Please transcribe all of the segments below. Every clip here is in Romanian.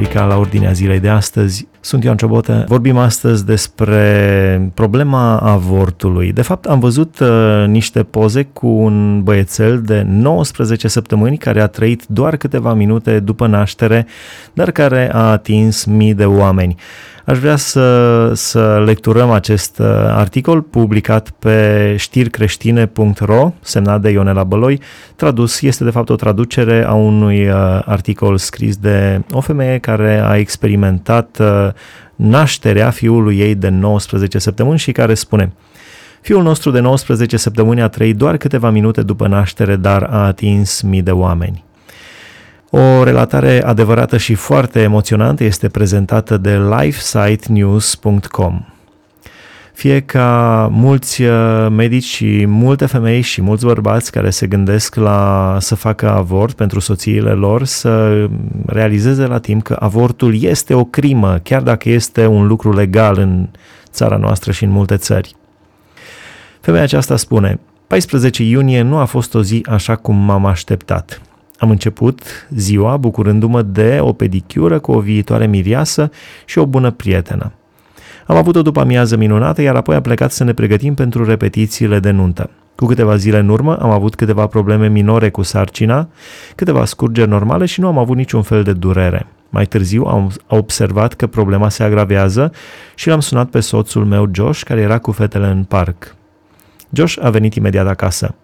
rubrica la ordinea zilei de astăzi. Sunt Ioan Ciobotă. Vorbim astăzi despre problema avortului. De fapt, am văzut uh, niște poze cu un băiețel de 19 săptămâni care a trăit doar câteva minute după naștere, dar care a atins mii de oameni. Aș vrea să, să lecturăm acest uh, articol publicat pe ștircreștine.ro, semnat de Ionela Băloi. Tradus, este de fapt o traducere a unui uh, articol scris de o femeie care a experimentat uh, nașterea fiului ei de 19 săptămâni și care spune Fiul nostru de 19 săptămâni a trăit doar câteva minute după naștere, dar a atins mii de oameni. O relatare adevărată și foarte emoționantă este prezentată de lifesitenews.com. Fie ca mulți uh, medici și multe femei și mulți bărbați care se gândesc la să facă avort pentru soțiile lor să realizeze la timp că avortul este o crimă, chiar dacă este un lucru legal în țara noastră și în multe țări. Femeia aceasta spune, 14 iunie nu a fost o zi așa cum m-am așteptat. Am început ziua bucurându-mă de o pedicură cu o viitoare miriasă și o bună prietenă. Am avut o după amiază minunată, iar apoi am plecat să ne pregătim pentru repetițiile de nuntă. Cu câteva zile în urmă am avut câteva probleme minore cu sarcina, câteva scurgeri normale și nu am avut niciun fel de durere. Mai târziu am observat că problema se agravează și l-am sunat pe soțul meu Josh, care era cu fetele în parc. Josh a venit imediat acasă.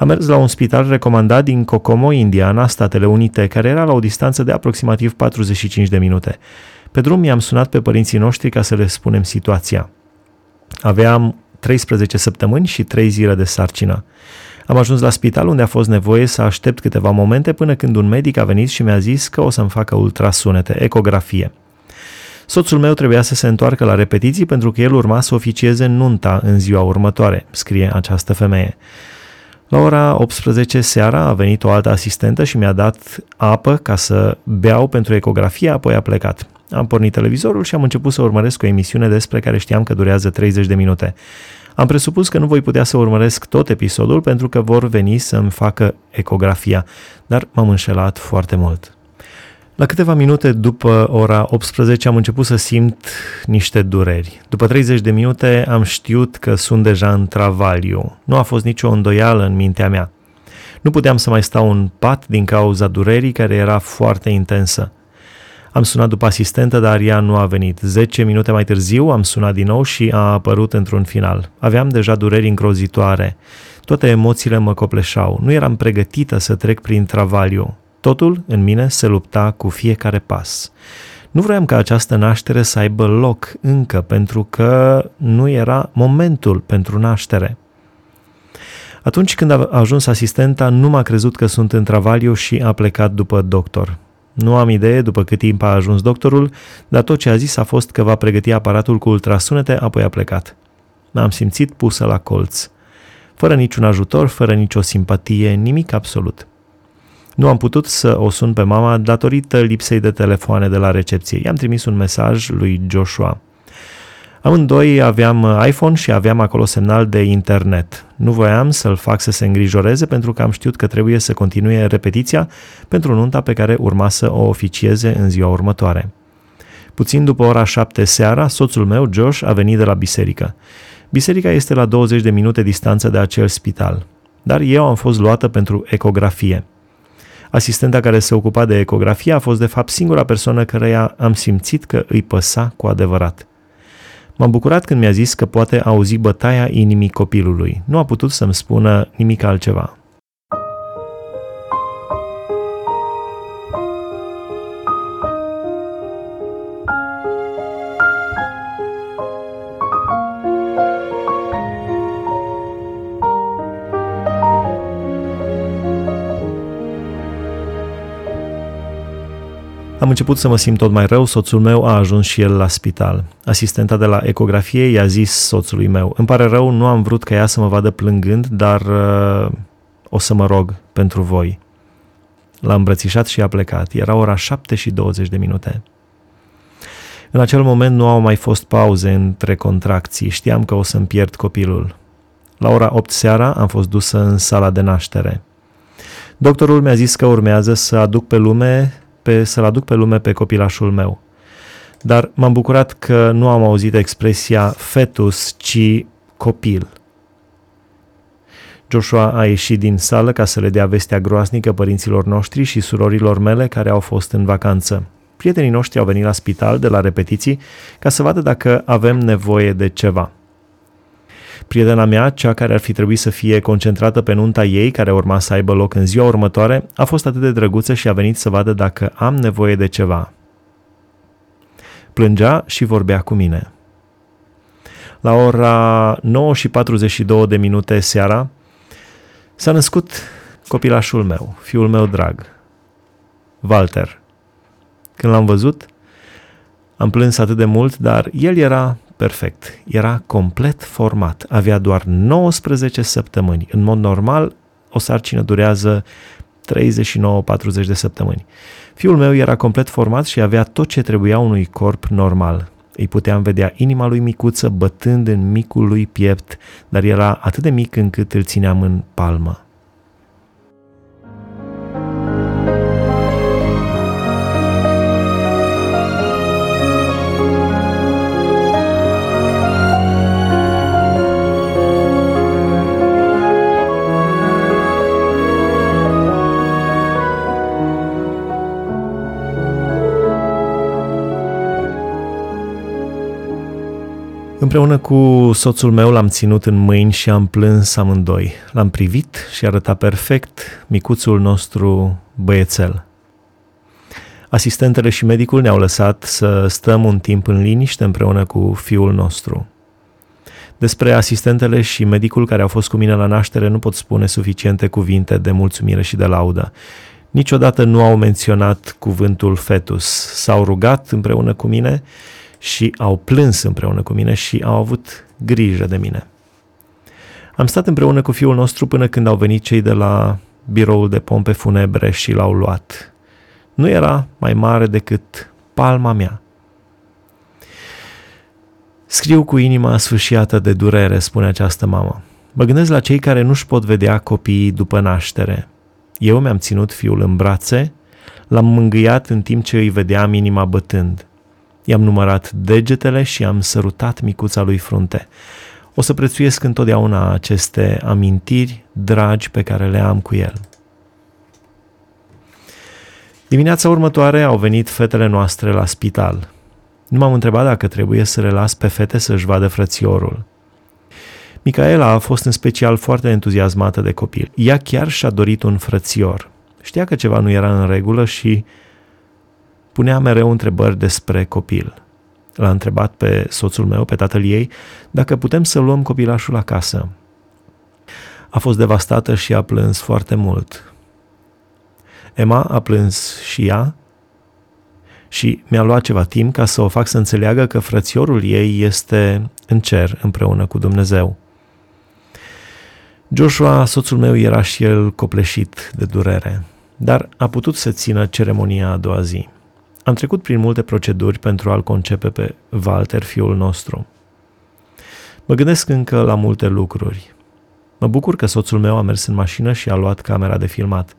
Am mers la un spital recomandat din Kokomo, Indiana, Statele Unite, care era la o distanță de aproximativ 45 de minute. Pe drum i-am sunat pe părinții noștri ca să le spunem situația. Aveam 13 săptămâni și 3 zile de sarcină. Am ajuns la spital unde a fost nevoie să aștept câteva momente până când un medic a venit și mi-a zis că o să-mi facă ultrasunete, ecografie. Soțul meu trebuia să se întoarcă la repetiții pentru că el urma să oficieze nunta în ziua următoare, scrie această femeie. La ora 18 seara a venit o altă asistentă și mi-a dat apă ca să beau pentru ecografie, apoi a plecat. Am pornit televizorul și am început să urmăresc o emisiune despre care știam că durează 30 de minute. Am presupus că nu voi putea să urmăresc tot episodul pentru că vor veni să-mi facă ecografia, dar m-am înșelat foarte mult. La câteva minute după ora 18 am început să simt niște dureri. După 30 de minute am știut că sunt deja în travaliu. Nu a fost nicio îndoială în mintea mea. Nu puteam să mai stau în pat din cauza durerii care era foarte intensă. Am sunat după asistentă, dar ea nu a venit. 10 minute mai târziu am sunat din nou și a apărut într-un final. Aveam deja dureri îngrozitoare. Toate emoțiile mă copleșau. Nu eram pregătită să trec prin travaliu. Totul în mine se lupta cu fiecare pas. Nu vroiam ca această naștere să aibă loc încă, pentru că nu era momentul pentru naștere. Atunci când a ajuns asistenta, nu m-a crezut că sunt în travaliu și a plecat după doctor. Nu am idee după cât timp a ajuns doctorul, dar tot ce a zis a fost că va pregăti aparatul cu ultrasunete, apoi a plecat. M-am simțit pusă la colț. Fără niciun ajutor, fără nicio simpatie, nimic absolut. Nu am putut să o sun pe mama datorită lipsei de telefoane de la recepție. I-am trimis un mesaj lui Joshua. Amândoi aveam iPhone și aveam acolo semnal de internet. Nu voiam să-l fac să se îngrijoreze pentru că am știut că trebuie să continue repetiția pentru nunta pe care urma să o oficieze în ziua următoare. Puțin după ora șapte seara, soțul meu, Josh, a venit de la biserică. Biserica este la 20 de minute distanță de acel spital, dar eu am fost luată pentru ecografie. Asistenta care se ocupa de ecografie a fost de fapt singura persoană căreia am simțit că îi păsa cu adevărat. M-am bucurat când mi-a zis că poate auzi bătaia inimii copilului. Nu a putut să-mi spună nimic altceva. Am început să mă simt tot mai rău, soțul meu a ajuns și el la spital. Asistenta de la ecografie i-a zis soțului meu, îmi pare rău, nu am vrut ca ea să mă vadă plângând, dar uh, o să mă rog pentru voi. L-a îmbrățișat și a plecat. Era ora 7 și 20 de minute. În acel moment nu au mai fost pauze între contracții. Știam că o să-mi pierd copilul. La ora 8 seara am fost dusă în sala de naștere. Doctorul mi-a zis că urmează să aduc pe lume pe, să-l aduc pe lume pe copilașul meu. Dar m-am bucurat că nu am auzit expresia fetus, ci copil. Joshua a ieșit din sală ca să le dea vestea groaznică părinților noștri și surorilor mele care au fost în vacanță. Prietenii noștri au venit la spital de la repetiții ca să vadă dacă avem nevoie de ceva. Prietena mea, cea care ar fi trebuit să fie concentrată pe nunta ei, care urma să aibă loc în ziua următoare, a fost atât de drăguță și a venit să vadă dacă am nevoie de ceva. Plângea și vorbea cu mine. La ora 9 și 42 de minute seara s-a născut copilașul meu, fiul meu drag, Walter. Când l-am văzut, am plâns atât de mult, dar el era perfect. Era complet format. Avea doar 19 săptămâni. În mod normal, o sarcină durează 39-40 de săptămâni. Fiul meu era complet format și avea tot ce trebuia unui corp normal. Îi puteam vedea inima lui micuță bătând în micul lui piept, dar era atât de mic încât îl țineam în palmă. Împreună cu soțul meu l-am ținut în mâini și am plâns amândoi. L-am privit și arăta perfect micuțul nostru băiețel. Asistentele și medicul ne-au lăsat să stăm un timp în liniște împreună cu fiul nostru. Despre asistentele și medicul care au fost cu mine la naștere nu pot spune suficiente cuvinte de mulțumire și de laudă. Niciodată nu au menționat cuvântul fetus. S-au rugat împreună cu mine și au plâns împreună cu mine și au avut grijă de mine. Am stat împreună cu fiul nostru până când au venit cei de la biroul de pompe funebre și l-au luat. Nu era mai mare decât palma mea. Scriu cu inima sfâșiată de durere, spune această mamă. Mă gândesc la cei care nu-și pot vedea copiii după naștere. Eu mi-am ținut fiul în brațe, l-am mângâiat în timp ce îi vedeam inima bătând. I-am numărat degetele și am sărutat micuța lui frunte. O să prețuiesc întotdeauna aceste amintiri dragi pe care le am cu el. Dimineața următoare au venit fetele noastre la spital. Nu m-am întrebat dacă trebuie să le las pe fete să-și vadă frățiorul. Micaela a fost în special foarte entuziasmată de copil. Ea chiar și-a dorit un frățior. Știa că ceva nu era în regulă și punea mereu întrebări despre copil. L-a întrebat pe soțul meu, pe tatăl ei, dacă putem să luăm copilașul acasă. A fost devastată și a plâns foarte mult. Emma a plâns și ea și mi-a luat ceva timp ca să o fac să înțeleagă că frățiorul ei este în cer împreună cu Dumnezeu. Joshua, soțul meu, era și el copleșit de durere, dar a putut să țină ceremonia a doua zi. Am trecut prin multe proceduri pentru a-l concepe pe Walter, fiul nostru. Mă gândesc încă la multe lucruri. Mă bucur că soțul meu a mers în mașină și a luat camera de filmat.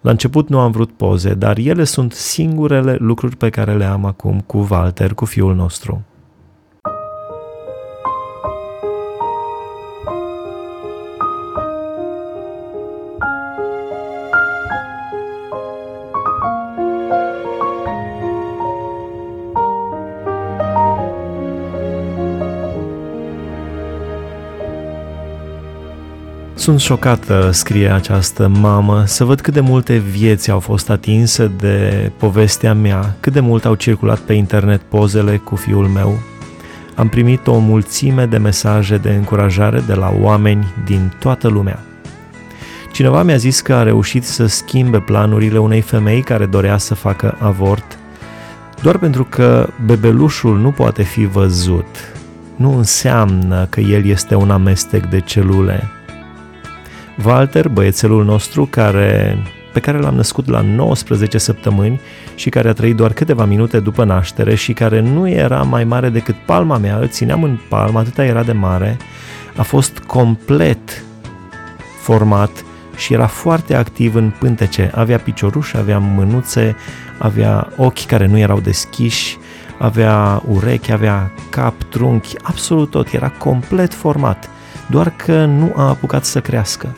La început nu am vrut poze, dar ele sunt singurele lucruri pe care le am acum cu Walter, cu fiul nostru. Sunt șocată, scrie această mamă, să văd cât de multe vieți au fost atinse de povestea mea, cât de mult au circulat pe internet pozele cu fiul meu. Am primit o mulțime de mesaje de încurajare de la oameni din toată lumea. Cineva mi-a zis că a reușit să schimbe planurile unei femei care dorea să facă avort, doar pentru că bebelușul nu poate fi văzut. Nu înseamnă că el este un amestec de celule, Walter, băiețelul nostru, care, pe care l-am născut la 19 săptămâni și care a trăit doar câteva minute după naștere și care nu era mai mare decât palma mea, îl țineam în palmă, atâta era de mare, a fost complet format și era foarte activ în pântece. Avea picioruși, avea mânuțe, avea ochi care nu erau deschiși, avea urechi, avea cap, trunchi, absolut tot, era complet format, doar că nu a apucat să crească.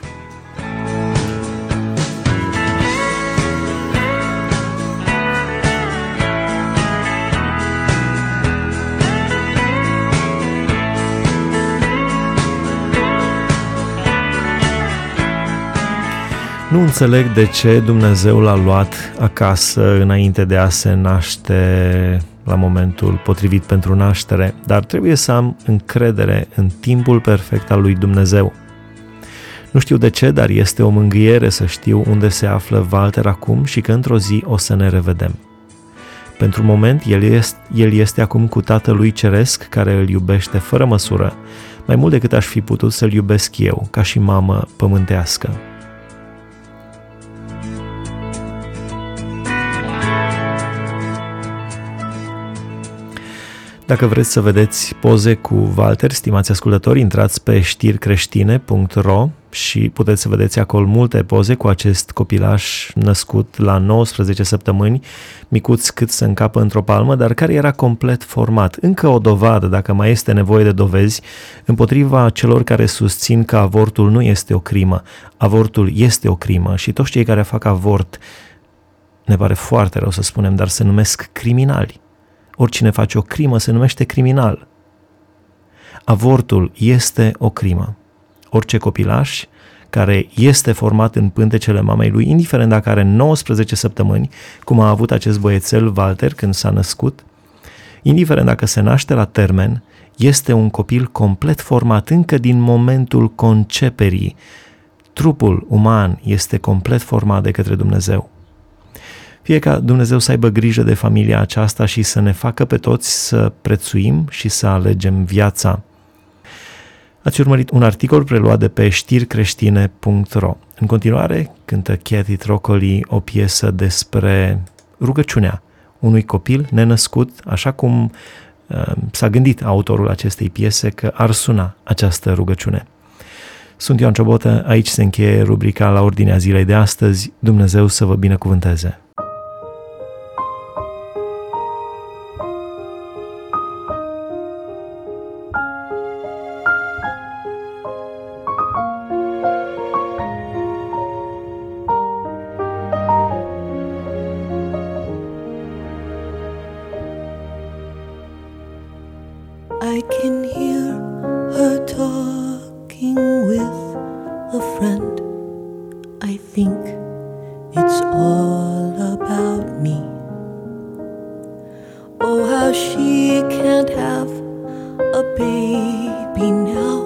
Nu înțeleg de ce Dumnezeu l-a luat acasă înainte de a se naște la momentul potrivit pentru naștere, dar trebuie să am încredere în timpul perfect al lui Dumnezeu. Nu știu de ce, dar este o mângâiere să știu unde se află Walter acum și că într-o zi o să ne revedem. Pentru moment, el este, el este acum cu Tatălui Ceresc, care îl iubește fără măsură, mai mult decât aș fi putut să-l iubesc eu, ca și mamă pământească. Dacă vreți să vedeți poze cu Walter, stimați ascultători, intrați pe ștircreștine.ro și puteți să vedeți acolo multe poze cu acest copilaș născut la 19 săptămâni, micuț cât să încapă într-o palmă, dar care era complet format. Încă o dovadă, dacă mai este nevoie de dovezi, împotriva celor care susțin că avortul nu este o crimă. Avortul este o crimă și toți cei care fac avort, ne pare foarte rău să spunem, dar se numesc criminali Oricine face o crimă se numește criminal. Avortul este o crimă. Orice copilaș care este format în pântecele mamei lui, indiferent dacă are 19 săptămâni, cum a avut acest băiețel Walter când s-a născut, indiferent dacă se naște la termen, este un copil complet format încă din momentul conceperii. Trupul uman este complet format de către Dumnezeu. Fie ca Dumnezeu să aibă grijă de familia aceasta și să ne facă pe toți să prețuim și să alegem viața. Ați urmărit un articol preluat de pe ștircreștine.ro. În continuare, cântă Cathy Trocoli o piesă despre rugăciunea unui copil nenăscut, așa cum uh, s-a gândit autorul acestei piese că ar suna această rugăciune. Sunt Ioan Ciobotă, aici se încheie rubrica la ordinea zilei de astăzi. Dumnezeu să vă binecuvânteze! Friend, I think it's all about me. Oh, how she can't have a baby now.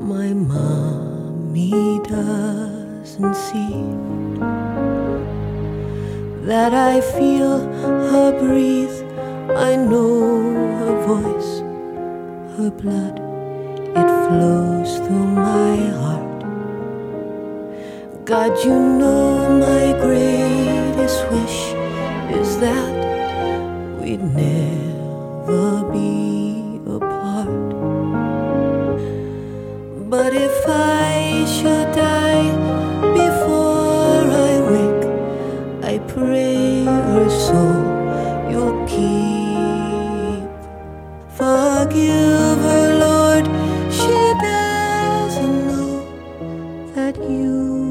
My mommy doesn't see that I feel her breathe. I know her voice, her blood, it flows through my heart. God, you know my greatest wish is that we'd never be apart. But if I should die before I wake, I pray her soul you'll keep. Forgive her, Lord, she doesn't know that you.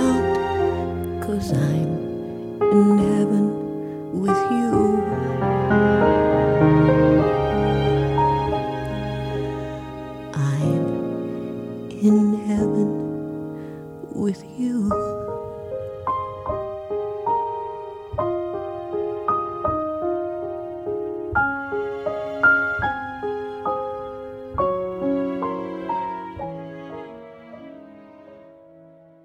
我